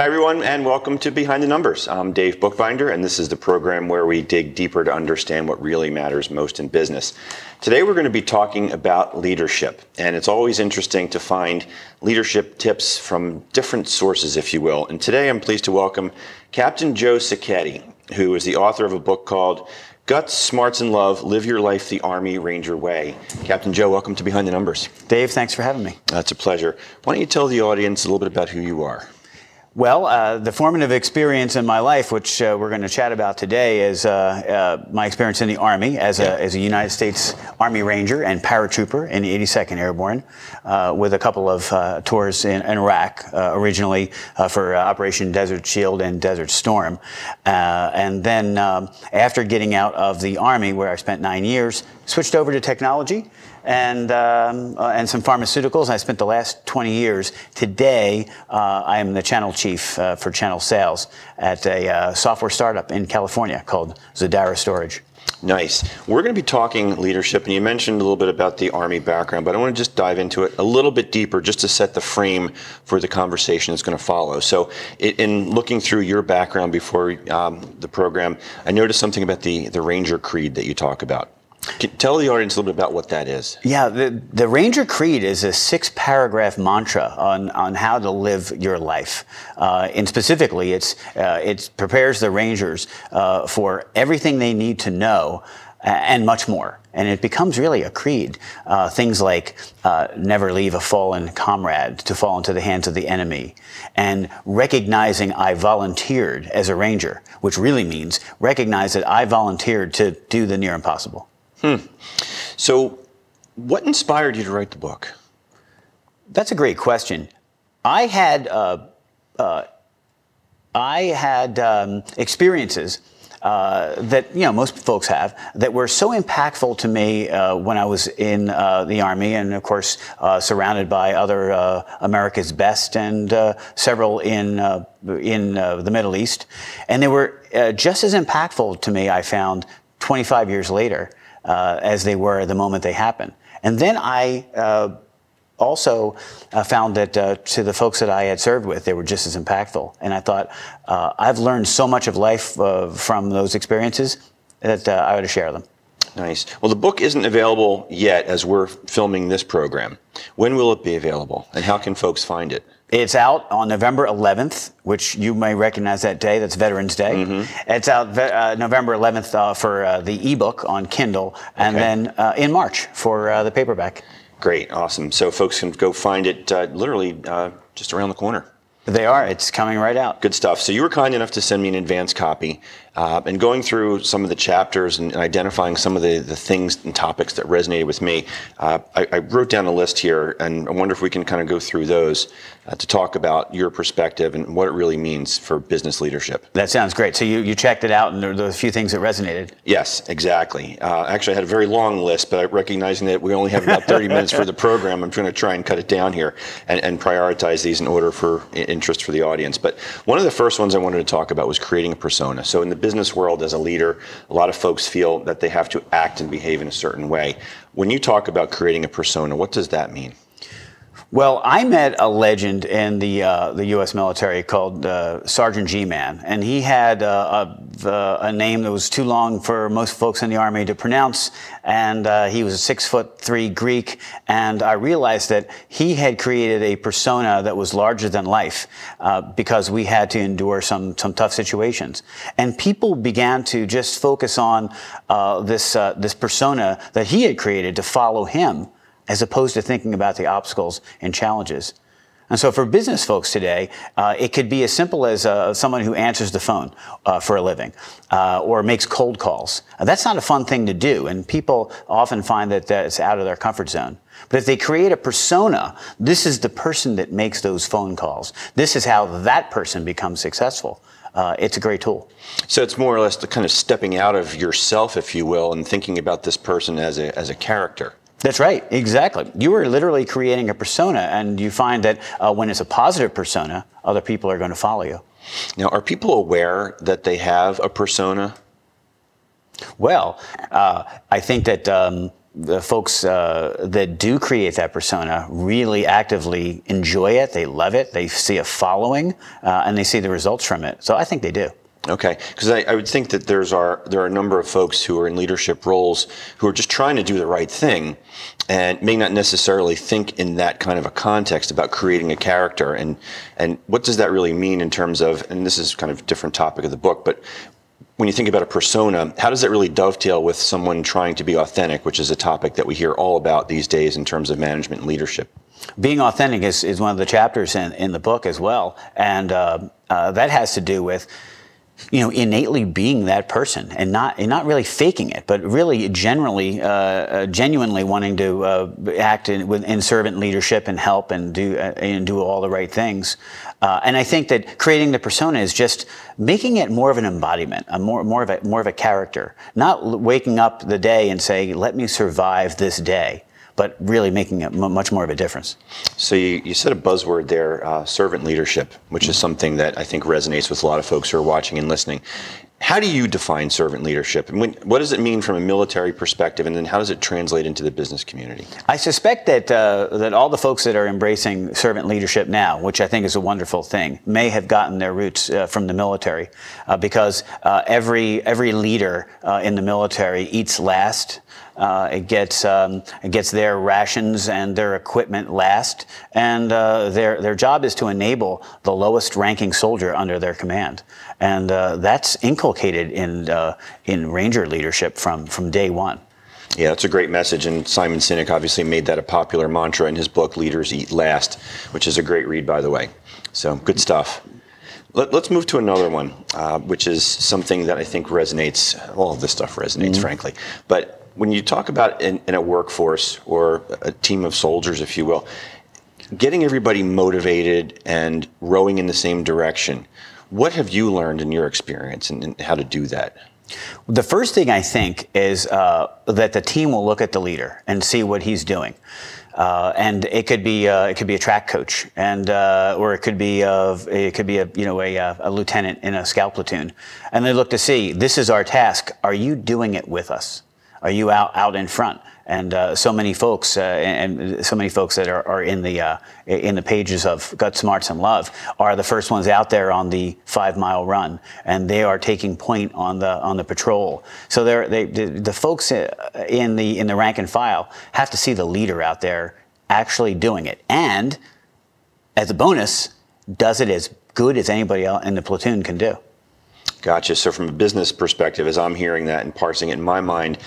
Hi, everyone, and welcome to Behind the Numbers. I'm Dave Bookbinder, and this is the program where we dig deeper to understand what really matters most in business. Today, we're going to be talking about leadership, and it's always interesting to find leadership tips from different sources, if you will. And today, I'm pleased to welcome Captain Joe Sacchetti, who is the author of a book called Guts, Smarts, and Love Live Your Life the Army Ranger Way. Captain Joe, welcome to Behind the Numbers. Dave, thanks for having me. That's a pleasure. Why don't you tell the audience a little bit about who you are? Well, uh, the formative experience in my life, which uh, we're going to chat about today, is uh, uh my experience in the Army as, yeah. a, as a United States Army Ranger and paratrooper in the 82nd Airborne, uh, with a couple of uh, tours in, in Iraq, originally for Operation Desert Shield and Desert Storm. and then um, after getting out of the Army, where I spent nine years, switched over to technology and, um, uh, and some pharmaceuticals. I spent the last 20 years. Today, uh, I am the channel chief uh, for channel sales at a uh, software startup in California called Zadara Storage. Nice. We're going to be talking leadership, and you mentioned a little bit about the Army background, but I want to just dive into it a little bit deeper just to set the frame for the conversation that's going to follow. So, in looking through your background before um, the program, I noticed something about the, the Ranger Creed that you talk about. Tell the audience a little bit about what that is. Yeah, the, the Ranger Creed is a six paragraph mantra on, on how to live your life. Uh, and specifically, it's, uh, it prepares the Rangers uh, for everything they need to know and much more. And it becomes really a creed. Uh, things like uh, never leave a fallen comrade to fall into the hands of the enemy, and recognizing I volunteered as a ranger, which really means recognize that I volunteered to do the near impossible. Hmm. So, what inspired you to write the book? That's a great question. I had uh, uh, I had um, experiences uh, that you know most folks have that were so impactful to me uh, when I was in uh, the army, and of course uh, surrounded by other uh, America's best and uh, several in in the Middle East, and they were just as impactful to me. I found 25 years later uh, as they were the moment they happened. And then I uh, also uh, found that uh, to the folks that I had served with, they were just as impactful. And I thought, uh, I've learned so much of life uh, from those experiences that I ought to share them. Nice. Well, the book isn't available yet as we're filming this program. When will it be available, and how can folks find it? It's out on November 11th, which you may recognize that day. That's Veterans Day. Mm-hmm. It's out uh, November 11th uh, for uh, the ebook on Kindle, and okay. then uh, in March for uh, the paperback. Great, awesome. So folks can go find it uh, literally just around the corner. They are. It's coming right out. Good stuff. So you were kind enough to send me an advance copy. Uh, and going through some of the chapters and, identifying some of the, the things and topics that resonated with me, uh, I, I, wrote down a list here, and I wonder if we can kind of go through those uh, to talk about your perspective and what it really means for business leadership. That sounds great. So you, you checked it out, and there were a few things that resonated. Yes, exactly. Uh, actually, I had a very long list, but recognizing that we only have about 30 minutes for the program, I'm going to try and cut it down here and, and prioritize these in order for interest for the audience. But one of the first ones I wanted to talk about was creating a persona. So in the business world as a leader, a lot of folks feel that they have to act and behave in a certain way. When you talk about creating a persona, what does that mean? Well, I met a legend in the uh, the U.S. military called uh, Sergeant G-Man, and he had uh, a, a, name that was too long for most folks in the army to pronounce, and uh, he was a six foot three Greek, and I realized that he had created a persona that was larger than life uh, because we had to endure some some tough situations, and people began to just focus on uh, this this persona that he had created to follow him as opposed to thinking about the obstacles and challenges. And so for business folks today, uh, it could be as simple as uh, someone who answers the phone uh, for a living uh, or makes cold calls. that's not a fun thing to do, and people often find that that's out of their comfort zone. But if they create a persona, this is the person that makes those phone calls. This is how that person becomes successful. Uh, it's a great tool. So it's more or less the kind of stepping out of yourself, if you will, and thinking about this person as a, as a character. That's right, exactly. You are literally creating a persona, and you find that uh, when it's a positive persona, other people are going to follow you. Now, are people aware that they have a persona? Well, uh, I think that um, the folks uh, that do create that persona really actively enjoy it. They love it. They see a following, uh, and they see the results from it. So I think they do. Okay, because I, I, would think that there's are there are a number of folks who are in leadership roles who are just trying to do the right thing, and may not necessarily think in that kind of a context about creating a character and and what does that really mean in terms of and this is kind of a different topic of the book, but when you think about a persona, how does that really dovetail with someone trying to be authentic, which is a topic that we hear all about these days in terms of management and leadership? Being authentic is, is one of the chapters in, in the book as well, and uh, uh, that has to do with you know, innately being that person and not and not really faking it, but really generally, uh, uh, genuinely wanting to uh, act in, in, servant leadership and help and do uh, and do all the right things. Uh, and I think that creating the persona is just making it more of an embodiment, a more more of a more of a character, not waking up the day and saying, "Let me survive this day." But really making a much more of a difference. So you, you said a buzzword there, uh, servant leadership, which is something that I think resonates with a lot of folks who are watching and listening. How do you define servant leadership? And when, what does it mean from a military perspective, and then how does it translate into the business community? I suspect that uh, that all the folks that are embracing servant leadership now, which I think is a wonderful thing, may have gotten their roots uh, from the military, uh, because uh, every every leader uh, in the military eats last. Uh, it gets um, it gets their rations and their equipment last, and uh, their their job is to enable the lowest ranking soldier under their command, and uh, that's inculcated in uh, in Ranger leadership from from day one. Yeah, that's a great message, and Simon Sinek obviously made that a popular mantra in his book "Leaders Eat Last," which is a great read, by the way. So good stuff. Let, us move to another one, uh, which is something that I think resonates. All of this stuff resonates, mm-hmm. frankly, but when you talk about in, in, a workforce or a team of soldiers, if you will, getting everybody motivated and rowing in the same direction, what have you learned in your experience and, how to do that? The first thing I think is uh, that the team will look at the leader and see what he's doing. Uh, and it could be uh, it could be a track coach, and uh, or it could be a, it could be a you know a, a, lieutenant in a scout platoon, and they look to see this is our task. Are you doing it with us? Are you out out in front? And uh, so many folks, uh, and so many folks that are, are in the uh, in the pages of Gut Smarts and Love are the first ones out there on the five mile run, and they are taking point on the on the patrol. So they the, the folks uh, in the in the rank and file have to see the leader out there actually doing it, and as a bonus, does it as good as anybody else in the platoon can do. Gotcha. So, from a business perspective, as I'm hearing that and parsing it in my mind,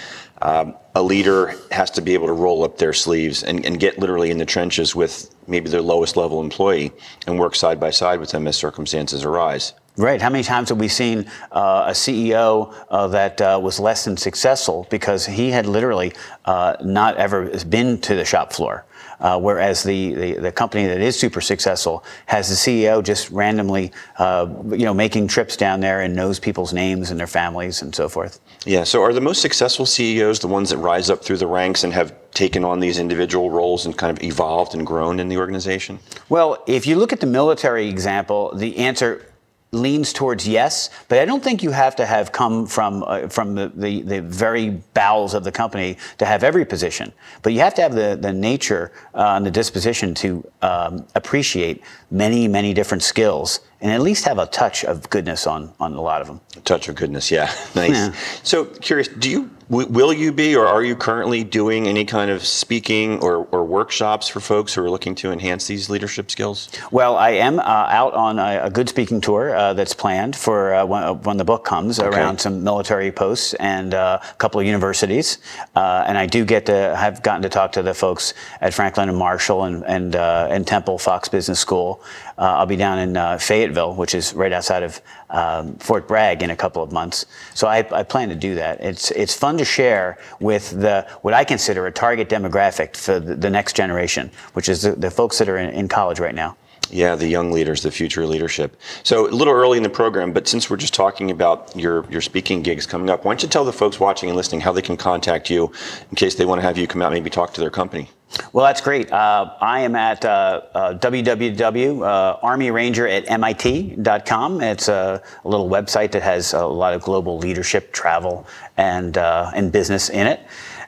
um, a leader has to be able to roll up their sleeves and, get literally in the trenches with maybe their lowest level employee and work side by side with them as circumstances arise. Right. How many times have we seen uh, a CEO uh, that uh, was less than successful because he had literally uh, not ever been to the shop floor? Uh, whereas the, the, the, company that is super successful has the CEO just randomly, uh, you know, making trips down there and knows people's names and their families and so forth. Yeah. So are the most successful CEOs the ones that rise up through the ranks and have taken on these individual roles and kind of evolved and grown in the organization? Well, if you look at the military example, the answer leans towards yes, but I don't think you have to have come from uh, from the, the, the, very bowels of the company to have every position. But you have to have the, the nature uh, and the disposition to um, appreciate many, many different skills and at least have a touch of goodness on, on a lot of them. A touch of goodness, yeah. nice. Yeah. So, curious, do you will you be or are you currently doing any kind of speaking or, or workshops for folks who are looking to enhance these leadership skills? Well, I am uh, out on a, a, good speaking tour uh, that's planned for uh, when, uh, when, the book comes okay. around some military posts and uh, a couple of universities. Uh, and I do get to have gotten to talk to the folks at Franklin and Marshall and and, and Temple Fox Business School. I'll be down in Fayetteville, which is right outside of um, Fort Bragg, in a couple of months. So I, I plan to do that. It's it's fun to share with the what I consider a target demographic for the, the next generation, which is the, the folks that are in, in college right now. Yeah, the young leaders, the future leadership. So a little early in the program, but since we're just talking about your your speaking gigs coming up, why don't you tell the folks watching and listening how they can contact you in case they want to have you come out, maybe talk to their company. Well, that's great. Uh, I am at uh, uh, www.armyranger at mit.com. It's a, a, little website that has a lot of global leadership, travel, and, uh, and business in it.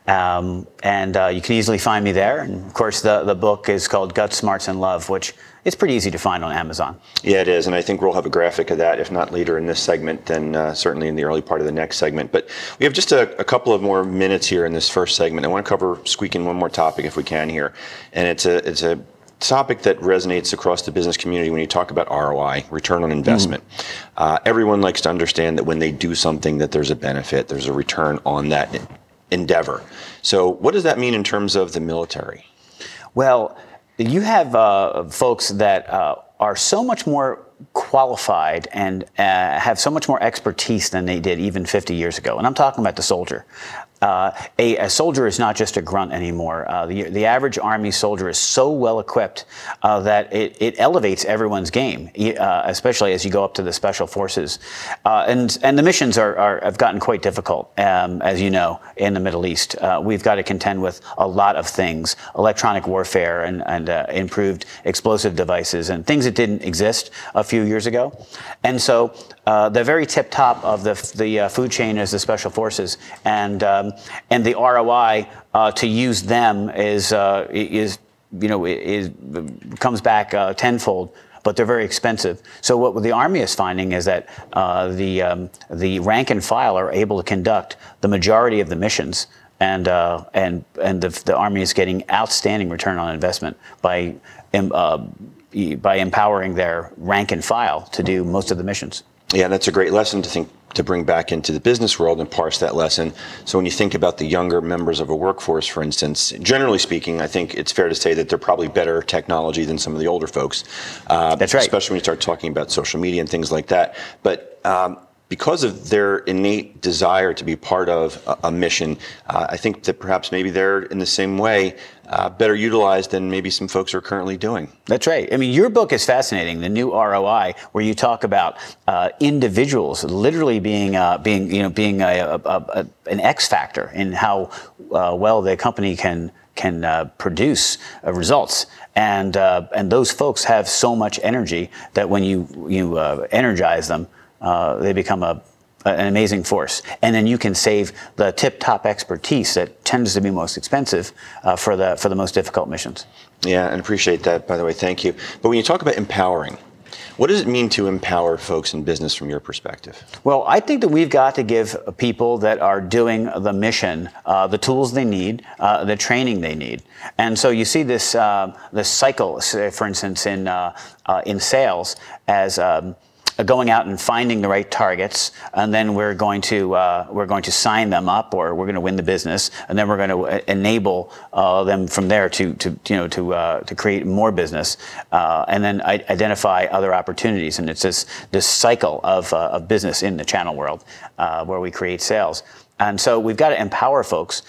Um, and uh, you can easily find me there. And of course, the, the book is called Guts, Smarts, and Love, which is pretty easy to find on Amazon. Yeah, it is. And I think we'll have a graphic of that, if not later in this segment, then uh, certainly in the early part of the next segment. But we have just a, a, couple of more minutes here in this first segment. I want to cover, squeak in one more topic if we can here. And it's a, it's a topic that resonates across the business community when you talk about ROI, return on investment. Mm. Uh, everyone likes to understand that when they do something that there's a benefit, there's a return on that endeavor. So, what does that mean in terms of the military? Well, you have uh, folks that uh, are so much more qualified and uh, have so much more expertise than they did even 50 years ago. And I'm talking about the soldier. Uh, a, a, soldier is not just a grunt anymore. Uh, the, the average Army soldier is so well equipped uh, that it, it, elevates everyone's game, uh, especially as you go up to the special forces. Uh, and, and the missions are, are, have gotten quite difficult, um, as you know, in the Middle East. Uh, we've got to contend with a lot of things electronic warfare and, and improved explosive devices and things that didn't exist a few years ago. And so the very tip top of the, the food chain is the special forces. And um, um, and the ROI uh, to use them is uh, is you know is comes back uh, tenfold but they're very expensive. So what the Army is finding is that uh, the um, the rank and file are able to conduct the majority of the missions, and uh, and and the, the Army is getting outstanding return on investment by uh, by empowering their rank and file to do most of the missions. Yeah, that's a great lesson to think to bring back into the business world and parse that lesson. So when you think about the younger members of a workforce, for instance, generally speaking, I think it's fair to say that they're probably better technology than some of the older folks. Uh, That's right. Especially when you start talking about social media and things like that. But um, because of their innate desire to be part of a, a mission, uh, I think that perhaps maybe they're in the same way uh, better utilized than maybe some folks are currently doing. That's right. I mean, your book is fascinating, the new ROI, where you talk about uh, individuals literally being uh, being you know being a, a, a, an X factor in how uh, well the company can can uh, produce uh, results. And and those folks have so much energy that when you you energize them, they become a an amazing force. And then you can save the tip top expertise that tends to be most expensive uh, for, the, for the most difficult missions. Yeah, and appreciate that, by the way. Thank you. But when you talk about empowering, what does it mean to empower folks in business from your perspective? Well, I think that we've got to give people that are doing the mission uh, the tools they need, uh, the training they need. And so you see this, uh, this cycle, for instance, in, uh, uh, in sales as um, uh, going out and finding the right targets, and then we're going to uh, we're going to sign them up, or we're going to win the business, and then we're going to uh, enable uh, them from there to to you know to uh, to create more business, uh, and then identify other opportunities, and it's this this cycle of of business in the channel world where we create sales, and so we've got to empower folks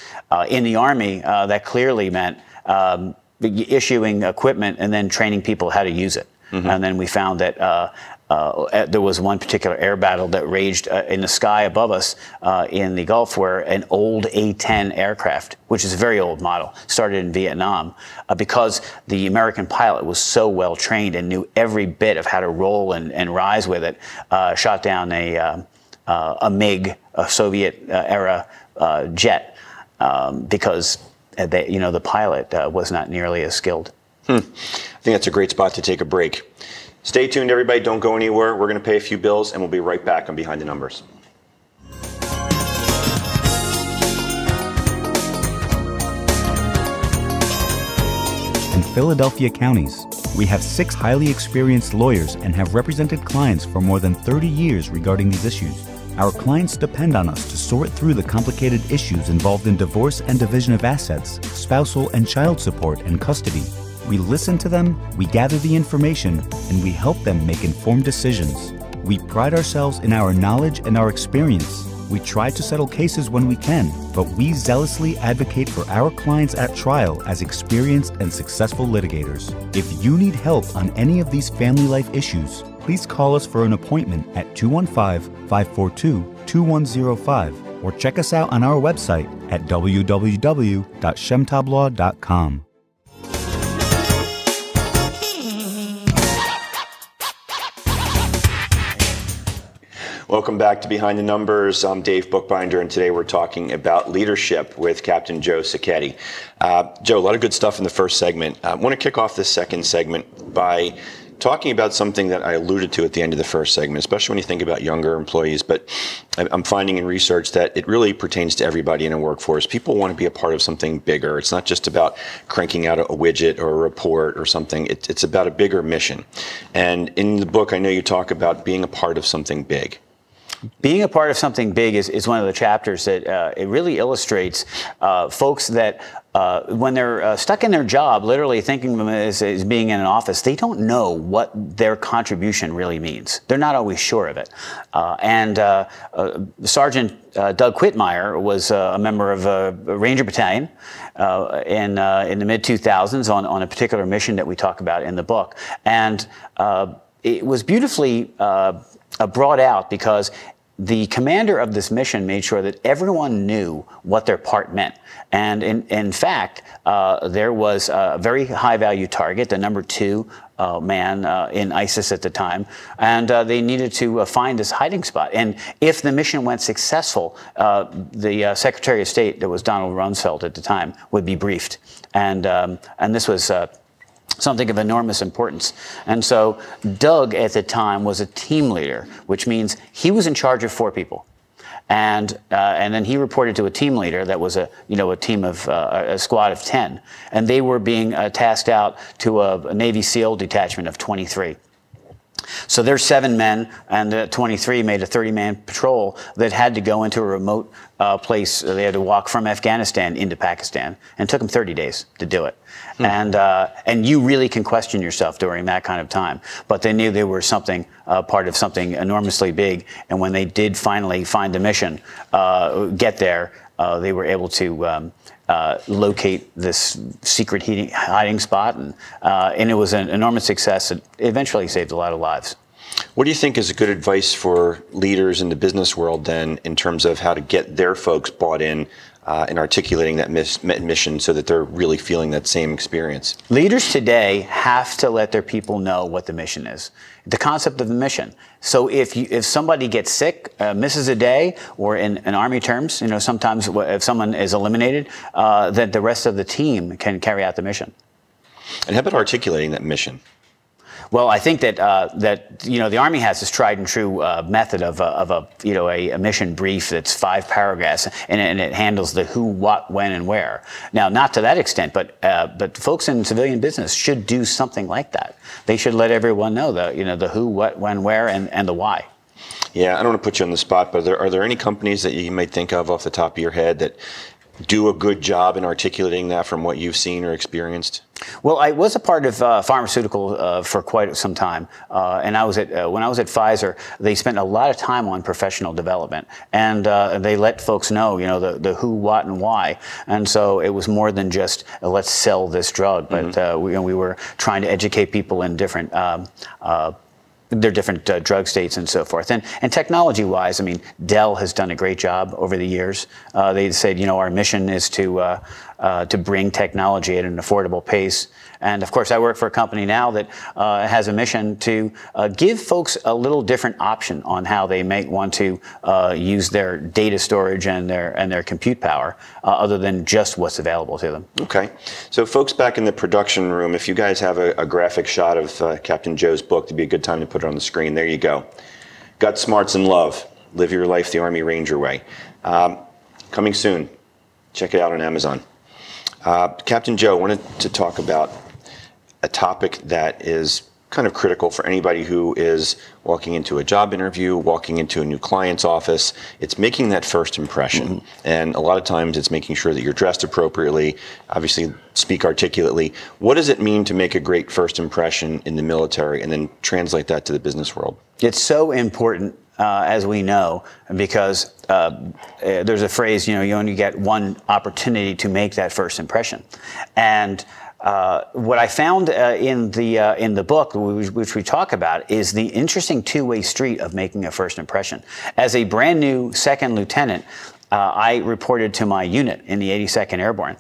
in the army. that clearly meant. Um, issuing equipment and then training people how to use it. Mm-hmm. And then we found that uh, uh, there was one particular air battle that raged uh, in the sky above us uh, in the Gulf where an old A-10 aircraft, which is a very old model, started in Vietnam uh, because the American pilot was so well trained and knew every bit of how to roll and, and rise with it, uh, shot down a, uh, a MiG, a Soviet era jet, um, because they, you know, the pilot was not nearly as skilled. Hmm. I think that's a great spot to take a break. Stay tuned, everybody. Don't go anywhere. We're going to pay a few bills, and we'll be right back on Behind the Numbers. In Philadelphia counties, we have six highly experienced lawyers and have represented clients for more than 30 years regarding these issues. Our clients depend on us to sort through the complicated issues involved in divorce and division of assets, spousal and child support and custody, we listen to them, we gather the information, and we help them make informed decisions. We pride ourselves in our knowledge and our experience. We try to settle cases when we can, but we zealously advocate for our clients at trial as experienced and successful litigators. If you need help on any of these family life issues, please call us for an appointment at 215 542 2105 or check us out on our website at www.shemtablaw.com. Welcome back to Behind the Numbers. I'm Dave Bookbinder, and today we're talking about leadership with Captain Joe Sacchetti. Uh, Joe, a lot of good stuff in the first segment. I want to kick off this second segment by talking about something that I alluded to at the end of the first segment, especially when you think about younger employees. But I'm finding in research that it really pertains to everybody in a workforce. People want to be a part of something bigger. It's not just about cranking out a widget or a report or something, it's about a bigger mission. And in the book, I know you talk about being a part of something big being a part of something big is, is one of the chapters that uh, it really illustrates uh, folks that uh, when they're uh, stuck in their job, literally thinking of them as, as, being in an office, they don't know what their contribution really means. They're not always sure of it. Uh, and uh, Sergeant Doug Quitmeyer was a member of a Ranger Battalion in, in the mid 2000s on, on a particular mission that we talk about in the book. And it was beautifully uh, brought out because the commander of this mission made sure that everyone knew what their part meant. And in, in fact, uh, there was a very high value target, the number two uh, man uh, in ISIS at the time, and uh, they needed to uh, find this hiding spot. And if the mission went successful, uh, the Secretary of State, that was Donald Rumsfeld at the time, would be briefed. And, um, and this was something of enormous importance. And so Doug at the time was a team leader, which means he was in charge of four people. And, uh, and then he reported to a team leader that was a, you know, a team of, uh, a squad of 10. And they were being uh, tasked out to a, a Navy SEAL detachment of 23. So there's seven men, and uh, 23 made a 30 man patrol that had to go into a remote uh, place. They had to walk from Afghanistan into Pakistan, and took them 30 days to do it. Hmm. And, uh, and you really can question yourself during that kind of time. But they knew they were something, uh, part of something enormously big. And when they did finally find the mission, uh, get there, uh, they were able to. Um, uh, locate this secret heating, hiding spot, and, uh, and it was an enormous success. It eventually saved a lot of lives. What do you think is good advice for leaders in the business world then, in terms of how to get their folks bought in uh, in articulating that miss- mission so that they're really feeling that same experience? Leaders today have to let their people know what the mission is, the concept of the mission. So if you, if somebody gets sick, uh, misses a day, or in, in, Army terms, you know, sometimes if someone is eliminated, uh, that the rest of the team can carry out the mission. And how about articulating that mission? Well, I think that uh, that you know the Army has this tried and true uh, method of a, of a you know a, a, mission brief that's five paragraphs and, and, it handles the who, what, when, and where. Now, not to that extent, but uh, but folks in civilian business should do something like that. They should let everyone know the you know the who, what, when, where, and, and the why. Yeah, I don't want to put you on the spot, but are there, are there any companies that you might think of off the top of your head that do a good job in articulating that from what you've seen or experienced? Well, I was a part of uh, pharmaceutical uh, for quite some time, uh, and I was at uh, when I was at Pfizer. They spent a lot of time on professional development, and uh, they let folks know, you know, the, the who, what, and why. And so it was more than just uh, let's sell this drug, but mm-hmm. we, you know, we, were trying to educate people in different um, their different uh, drug states and so forth. And, and technology wise, I mean, Dell has done a great job over the years. Uh, they said, you know, our mission is to, uh, uh to bring technology at an affordable pace and of course, I work for a company now that uh, has a mission to uh, give folks a little different option on how they may want to uh, use their data storage and their and their compute power, uh, other than just what's available to them. Okay, so folks back in the production room, if you guys have a, a graphic shot of uh, Captain Joe's book, to be a good time to put it on the screen. There you go. Gut Smarts and Love. Live your life the Army Ranger way. Um, coming soon. Check it out on Amazon. Uh, Captain Joe wanted to talk about a topic that is kind of critical for anybody who is walking into a job interview, walking into a new client's office. It's making that first impression. Mm-hmm. And a lot of times it's making sure that you're dressed appropriately, obviously speak articulately. What does it mean to make a great first impression in the military and then translate that to the business world? It's so important uh, as we know, because uh, there's a phrase, you know, you only get one opportunity to make that first impression. And uh, what I found uh, in the uh, in the book, which, we talk about, is the interesting two-way street of making a first impression. As a brand new second lieutenant, uh, I reported to my unit in the 82nd Airborne,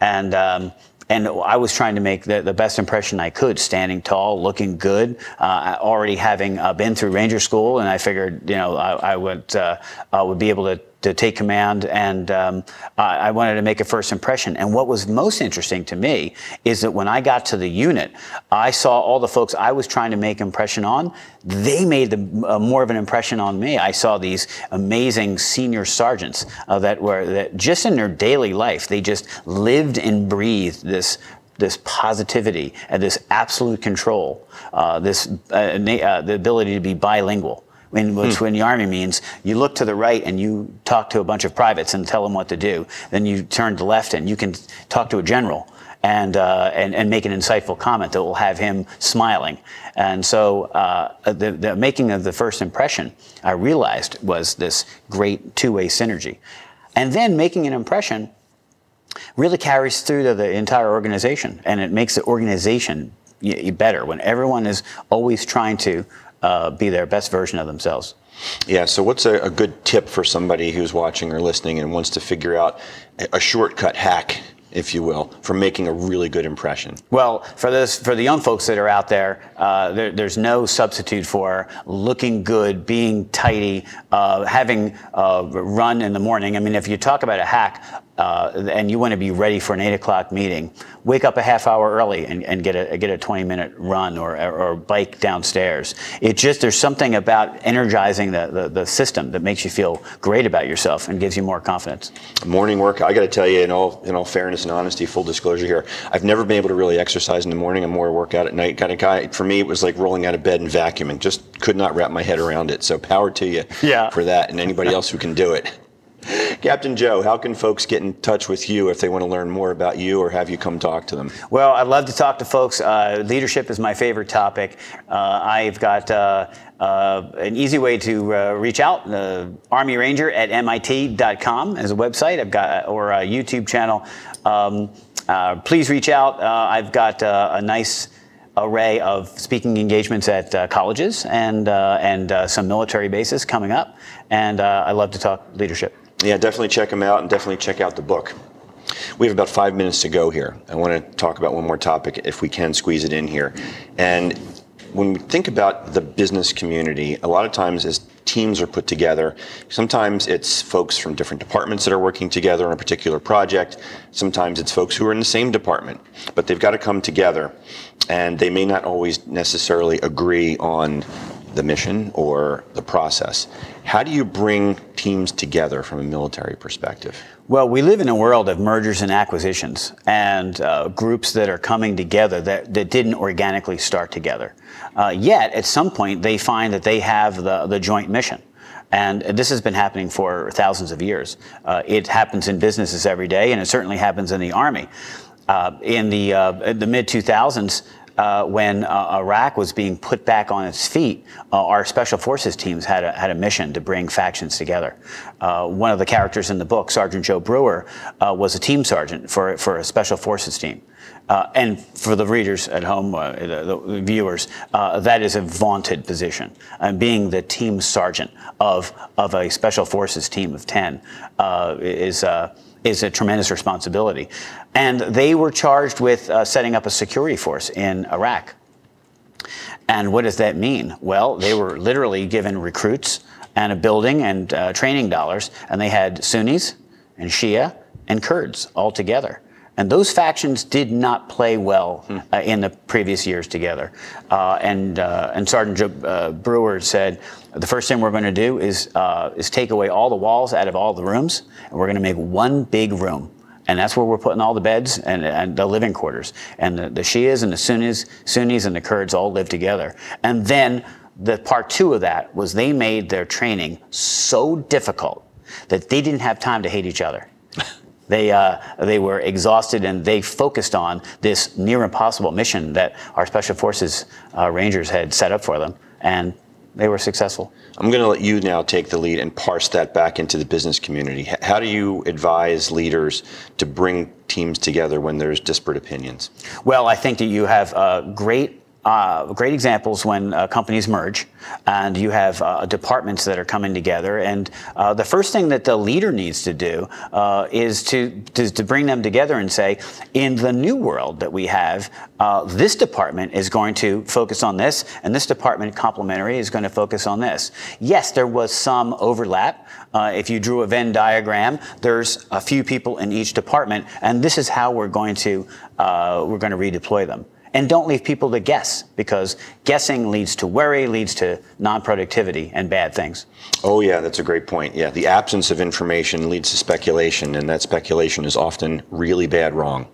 and um, and I was trying to make the, the best impression I could, standing tall, looking good, uh, already having uh, been through Ranger School, and I figured, you know, I, I would uh, would be able to to take command, and um, I wanted to make a first impression. And what was most interesting to me is that when I got to the unit, I saw all the folks I was trying to make impression on. They made the, uh, more of an impression on me. I saw these amazing senior sergeants uh, that were that just in their daily life they just lived and breathed this this positivity and this absolute control, uh, this uh, uh, the ability to be bilingual when, which hmm. when the army means you look to the right and you talk to a bunch of privates and tell them what to do. Then you turn to the left and you can talk to a general and, uh, and, and make an insightful comment that will have him smiling. And so uh, the, the making of the first impression, I realized was this great two-way synergy. And then making an impression really carries through to the entire organization and it makes the organization better when everyone is always trying to uh, be their best version of themselves. Yeah, so what's a, a, good tip for somebody who's watching or listening and wants to figure out a shortcut hack, if you will, for making a really good impression? Well, for this, for the young folks that are out there, uh, there there's no substitute for looking good, being tidy, uh, having uh, run in the morning. I mean, if you talk about a hack, uh, and you want to be ready for an eight o'clock meeting, wake up a half hour early and, and get a get a 20 minute run or, or bike downstairs. It just there's something about energizing the, the, the, system that makes you feel great about yourself and gives you more confidence. Morning work, I got to tell you, in all in all fairness and honesty, full disclosure here, I've never been able to really exercise in the morning. I'm more a workout at night kind of guy. For me, it was like rolling out of bed and vacuuming. Just could not wrap my head around it. So power to you yeah. for that, and anybody else who can do it. Captain Joe, how can folks get in touch with you if they want to learn more about you or have you come talk to them? Well, I'd love to talk to folks. Uh, leadership is my favorite topic. Uh, I've got uh, uh an easy way to uh, reach out, the Army Ranger at MIT.com as a website. I've got or a YouTube channel. Um, uh, please reach out. I've got a nice array of speaking engagements at uh, colleges and uh, and uh, some military bases coming up, and I love to talk leadership yeah, definitely check them out and definitely check out the book. We have about five minutes to go here. I want to talk about one more topic if we can squeeze it in here. And when we think about the business community, a lot of times as teams are put together, sometimes it's folks from different departments that are working together on a particular project. Sometimes it's folks who are in the same department, but they've got to come together and they may not always necessarily agree on the mission or the process. How do you bring teams together from a military perspective? Well, we live in a world of mergers and acquisitions and uh, groups that are coming together that, that didn't organically start together. Uh, yet, at some point, they find that they have the, the joint mission. And this has been happening for thousands of years. Uh, it happens in businesses every day, and it certainly happens in the Army. Uh, in the, uh, the mid 2000s, uh, when uh, Iraq was being put back on its feet, uh, our special forces teams had a, had a mission to bring factions together. Uh, one of the characters in the book, Sergeant Joe Brewer, uh, was a team sergeant for, for a special forces team. Uh, and for the readers at home, the, the, viewers, that is a vaunted position. And being the team sergeant of, of a special forces team of 10 is is a tremendous responsibility. And they were charged with uh, setting up a security force in Iraq. And what does that mean? Well, they were literally given recruits and a building and uh, training dollars, and they had Sunnis and Shia and Kurds all together. And those factions did not play well hmm. uh, in the previous years together. Uh, and, uh, and Sergeant uh, Brewer said, the first thing we're going to do is, uh, is take away all the walls out of all the rooms, and we're going to make one big room. And that's where we're putting all the beds and, and the living quarters. And the, the Shias and the Sunnis, Sunnis and the Kurds all live together. And then the part two of that was they made their training so difficult that they didn't have time to hate each other. They, uh, they were exhausted and they focused on this near impossible mission that our Special Forces uh, Rangers had set up for them. And they were successful. I'm going to let you now take the lead and parse that back into the business community. How do you advise leaders to bring teams together when there's disparate opinions? Well, I think that you have uh, great uh, great examples when uh, companies merge and you have uh, departments that are coming together. And uh, the first thing that the leader needs to do uh, is to, to, to, bring them together and say, in the new world that we have, uh, this department is going to focus on this, and this department, complementary, is going to focus on this. Yes, there was some overlap. if you drew a Venn diagram, there's a few people in each department, and this is how we're going to we're going to redeploy them. And don't leave people to guess because guessing leads to worry, leads to non productivity and bad things. Oh, yeah, that's a great point. Yeah, the absence of information leads to speculation, and that speculation is often really bad wrong.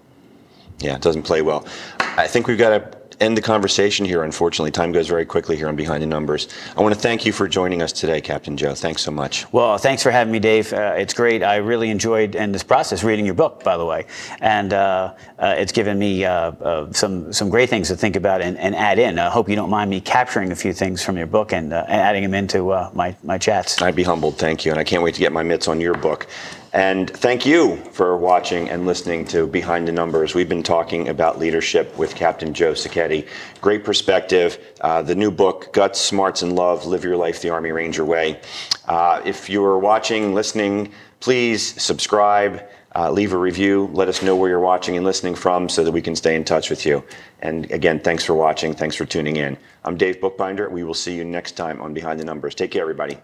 Yeah, it doesn't play well. I think we've got to end the conversation here. Unfortunately, time goes very quickly here on Behind the Numbers. I want to thank you for joining us today, Captain Joe. Thanks so much. Well, thanks for having me, Dave. Uh, it's great. I really enjoyed in this process reading your book, by the way, and uh, uh, it's given me uh, uh, some some great things to think about and, and add in. I hope you don't mind me capturing a few things from your book and, uh, and adding them into my my chats. I'd be humbled. Thank you, and I can't wait to get my mitts on your book. And thank you for watching and listening to Behind the Numbers. We've been talking about leadership with Captain Joe Sacchetti. Great perspective. Uh, the new book, Guts, Smarts, and Love Live Your Life the Army Ranger Way. Uh, if you're watching, listening, please subscribe. Uh, leave a review. Let us know where you're watching and listening from so that we can stay in touch with you. And again, thanks for watching. Thanks for tuning in. I'm Dave Bookbinder. We will see you next time on Behind the Numbers. Take care, everybody.